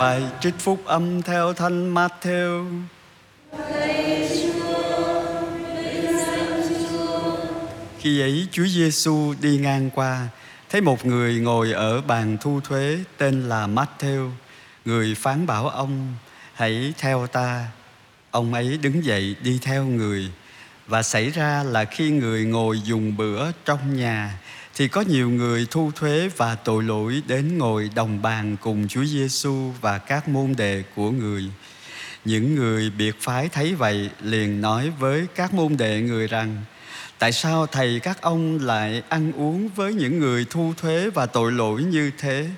Bài trích phúc âm theo Thánh Matthew. Khi ấy Chúa Giêsu đi ngang qua, thấy một người ngồi ở bàn thu thuế tên là Matthew. Người phán bảo ông, hãy theo ta. Ông ấy đứng dậy đi theo người. Và xảy ra là khi người ngồi dùng bữa trong nhà, thì có nhiều người thu thuế và tội lỗi đến ngồi đồng bàn cùng Chúa Giêsu và các môn đệ của người. Những người biệt phái thấy vậy liền nói với các môn đệ người rằng Tại sao thầy các ông lại ăn uống với những người thu thuế và tội lỗi như thế?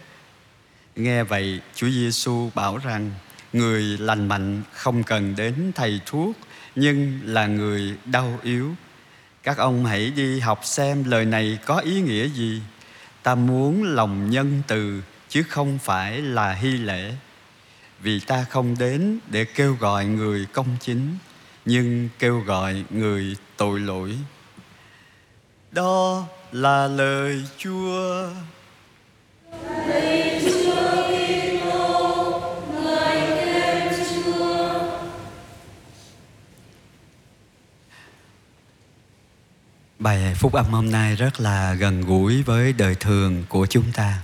Nghe vậy, Chúa Giêsu bảo rằng người lành mạnh không cần đến thầy thuốc nhưng là người đau yếu. Các ông hãy đi học xem lời này có ý nghĩa gì. Ta muốn lòng nhân từ, chứ không phải là hy lễ. Vì ta không đến để kêu gọi người công chính, nhưng kêu gọi người tội lỗi. Đó là lời Chúa. Bài phúc âm hôm nay rất là gần gũi với đời thường của chúng ta.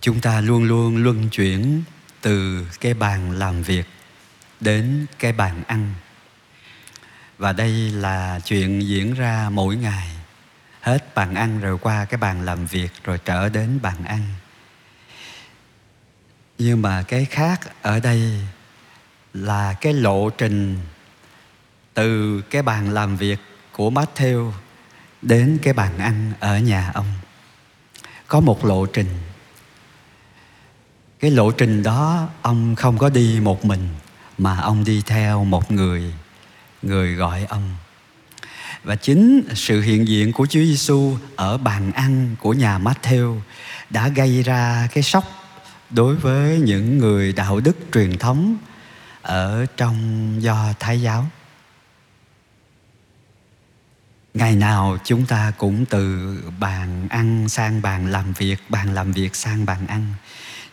Chúng ta luôn luôn luân chuyển từ cái bàn làm việc đến cái bàn ăn. Và đây là chuyện diễn ra mỗi ngày. Hết bàn ăn rồi qua cái bàn làm việc rồi trở đến bàn ăn. Nhưng mà cái khác ở đây là cái lộ trình từ cái bàn làm việc của Matthew đến cái bàn ăn ở nhà ông. Có một lộ trình. Cái lộ trình đó ông không có đi một mình, mà ông đi theo một người người gọi ông. Và chính sự hiện diện của Chúa Giêsu ở bàn ăn của nhà Matthew đã gây ra cái sốc đối với những người đạo đức truyền thống ở trong do Thái giáo. Ngày nào chúng ta cũng từ bàn ăn sang bàn làm việc, bàn làm việc sang bàn ăn.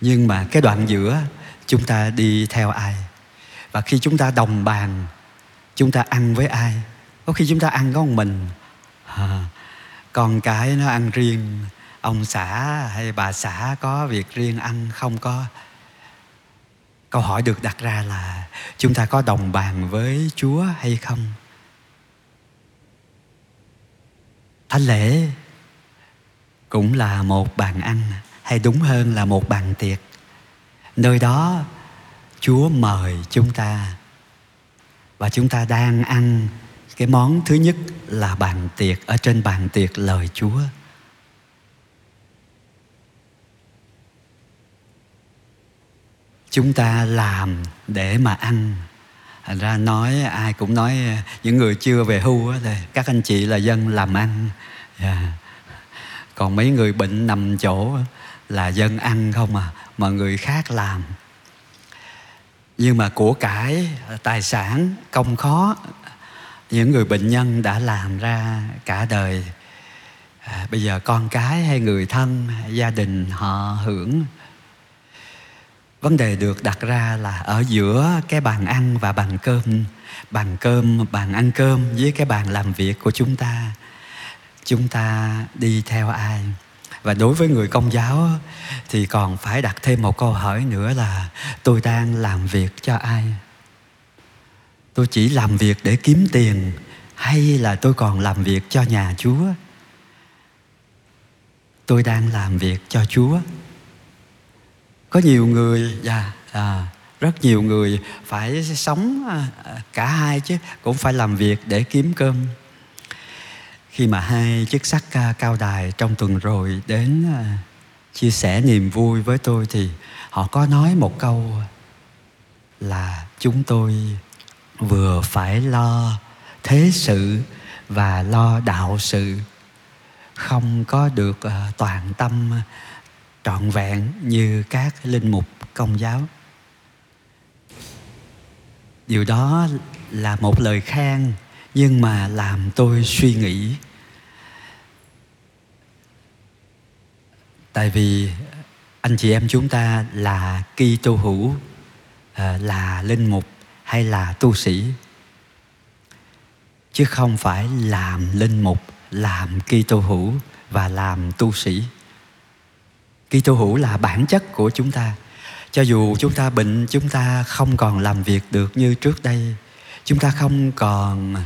Nhưng mà cái đoạn giữa chúng ta đi theo ai? Và khi chúng ta đồng bàn, chúng ta ăn với ai? Có khi chúng ta ăn có một mình. À, con cái nó ăn riêng, ông xã hay bà xã có việc riêng ăn không có. Câu hỏi được đặt ra là chúng ta có đồng bàn với Chúa hay không? Thánh lễ cũng là một bàn ăn, hay đúng hơn là một bàn tiệc. Nơi đó chúa mời chúng ta và chúng ta đang ăn cái món thứ nhất là bàn tiệc, ở trên bàn tiệc lời chúa. Chúng ta làm để mà ăn thành ra nói ai cũng nói những người chưa về hưu thì các anh chị là dân làm ăn. Yeah. Còn mấy người bệnh nằm chỗ là dân ăn không à mà người khác làm. Nhưng mà của cải tài sản công khó những người bệnh nhân đã làm ra cả đời. À, bây giờ con cái hay người thân gia đình họ hưởng vấn đề được đặt ra là ở giữa cái bàn ăn và bàn cơm bàn cơm, bàn ăn cơm với cái bàn làm việc của chúng ta chúng ta đi theo ai? Và đối với người công giáo thì còn phải đặt thêm một câu hỏi nữa là tôi đang làm việc cho ai? Tôi chỉ làm việc để kiếm tiền hay là tôi còn làm việc cho nhà chúa? Tôi đang làm việc cho chúa có nhiều người dạ à, rất nhiều người phải sống à, à, cả hai chứ cũng phải làm việc để kiếm cơm. Khi mà hai chức sắc à, cao đài trong tuần rồi đến chia sẻ niềm vui với tôi thì họ có nói một câu là chúng tôi vừa phải lo thế sự và lo đạo sự không có được toàn tâm trọn vẹn như các linh mục công giáo. Điều đó là một lời khen, nhưng mà làm tôi suy nghĩ. Tại vì anh chị em chúng ta là Kitô hữu à, là linh mục hay là tu sĩ? Chứ không phải làm linh mục, làm Kitô hữu và làm tu sĩ. Kitô hữu là bản chất của chúng ta. Cho dù chúng ta bệnh chúng ta không còn làm việc được như trước đây. Chúng ta không còn ờ,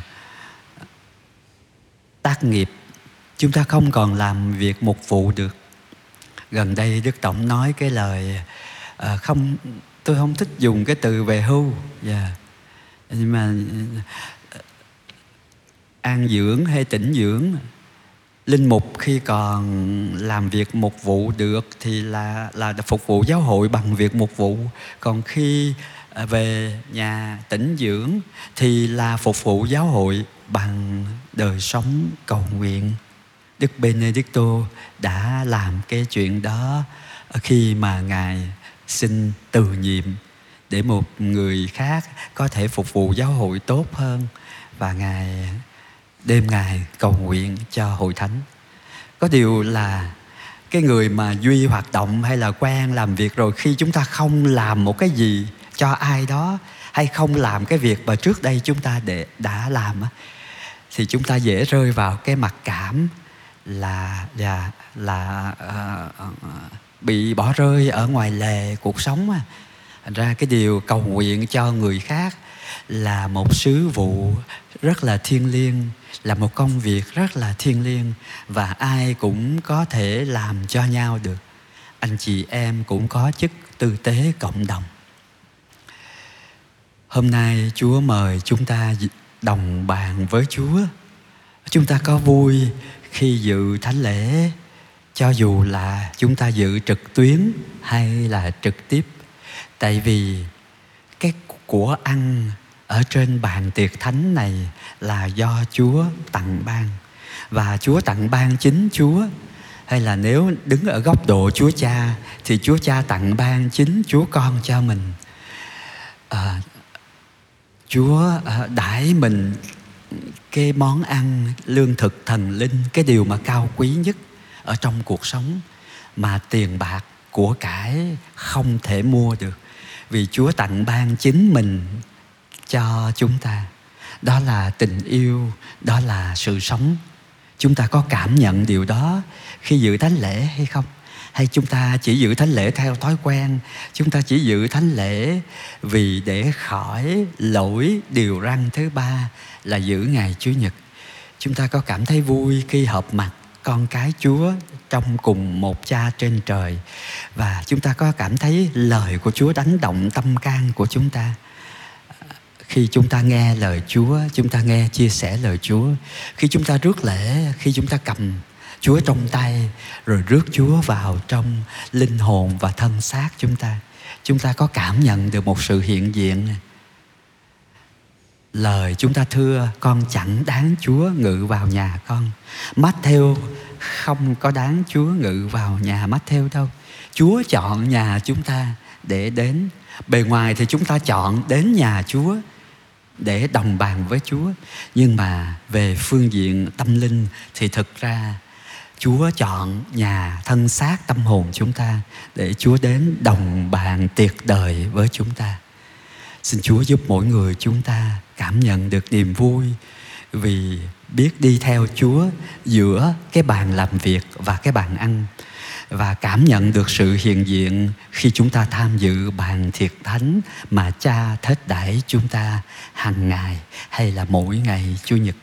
tác nghiệp. Chúng ta không còn làm việc mục vụ được. Gần đây đức tổng nói cái lời à, không tôi không thích dùng cái từ về hưu. Yeah. Nhưng mà ờ, an dưỡng hay tĩnh dưỡng linh mục khi còn làm việc mục vụ được thì là là phục vụ giáo hội bằng việc mục vụ. Còn khi à, về nhà tĩnh dưỡng thì là phục vụ giáo hội bằng đời sống cầu nguyện. Đức benedicto đã làm cái chuyện đó khi mà ngài xin từ nhiệm để một người khác có thể phục vụ giáo hội tốt hơn. Và ngài đêm ngày cầu nguyện cho hội thánh. Có điều là cái người mà duy hoạt động hay là quen làm việc rồi khi chúng ta không làm một cái gì cho ai đó hay không làm cái việc mà trước đây chúng ta để đã làm thì chúng ta dễ rơi vào cái mặc cảm là dạ, là là uh, bị bỏ rơi ở ngoài lề cuộc sống ra cái điều cầu nguyện cho người khác là một sứ vụ rất là thiêng liêng, là một công việc rất là thiêng liêng và ai cũng có thể làm cho nhau được. Anh chị em cũng có chức tư tế cộng đồng. Hôm nay chúa mời chúng ta đồng bàn với chúa. Chúng ta có vui khi dự thánh lễ, cho dù là chúng ta dự trực tuyến hay là trực tiếp. Tại vì cái của ăn ở trên bàn tiệc thánh này là do Chúa tặng ban. Và Chúa tặng ban chính Chúa. Hay là nếu đứng ở góc độ Chúa Cha thì Chúa Cha tặng ban chính Chúa con cho mình. À, Chúa à, đãi mình cái món ăn lương thực thần linh cái điều mà cao quý nhất ở trong cuộc sống mà tiền bạc của cải không thể mua được. Vì Chúa tặng ban chính mình cho chúng ta. Đó là tình yêu, đó là sự sống. Chúng ta có cảm nhận điều đó khi dự thánh lễ hay không? Hay chúng ta chỉ giữ thánh lễ theo thói quen? Chúng ta chỉ giữ thánh lễ vì để khỏi lỗi điều răn thứ ba là giữ ngày chủ nhật. Chúng ta có cảm thấy vui khi hợp mặt con cái chúa trong cùng một cha trên trời. Và chúng ta có cảm thấy lời của chúa đánh động tâm can của chúng ta khi chúng ta nghe lời Chúa, chúng ta nghe chia sẻ lời Chúa, khi chúng ta rước lễ, khi chúng ta cầm Chúa trong tay rồi rước Chúa vào trong linh hồn và thân xác chúng ta, chúng ta có cảm nhận được một sự hiện diện. Lời chúng ta thưa con chẳng đáng Chúa ngự vào nhà con. Matthew không có đáng Chúa ngự vào nhà Matthew đâu. Chúa chọn nhà chúng ta để đến. Bề ngoài thì chúng ta chọn đến nhà Chúa để đồng bàn với Chúa nhưng mà về phương diện tâm linh thì thực ra Chúa chọn nhà thân xác tâm hồn chúng ta để Chúa đến đồng bàn tiệc đời với chúng ta. Xin Chúa giúp mỗi người chúng ta cảm nhận được niềm vui vì biết đi theo Chúa giữa cái bàn làm việc và cái bàn ăn và cảm nhận được sự hiện diện khi chúng ta tham dự bàn thiệt thánh mà cha thết đãi chúng ta hàng ngày hay là mỗi ngày chủ nhật.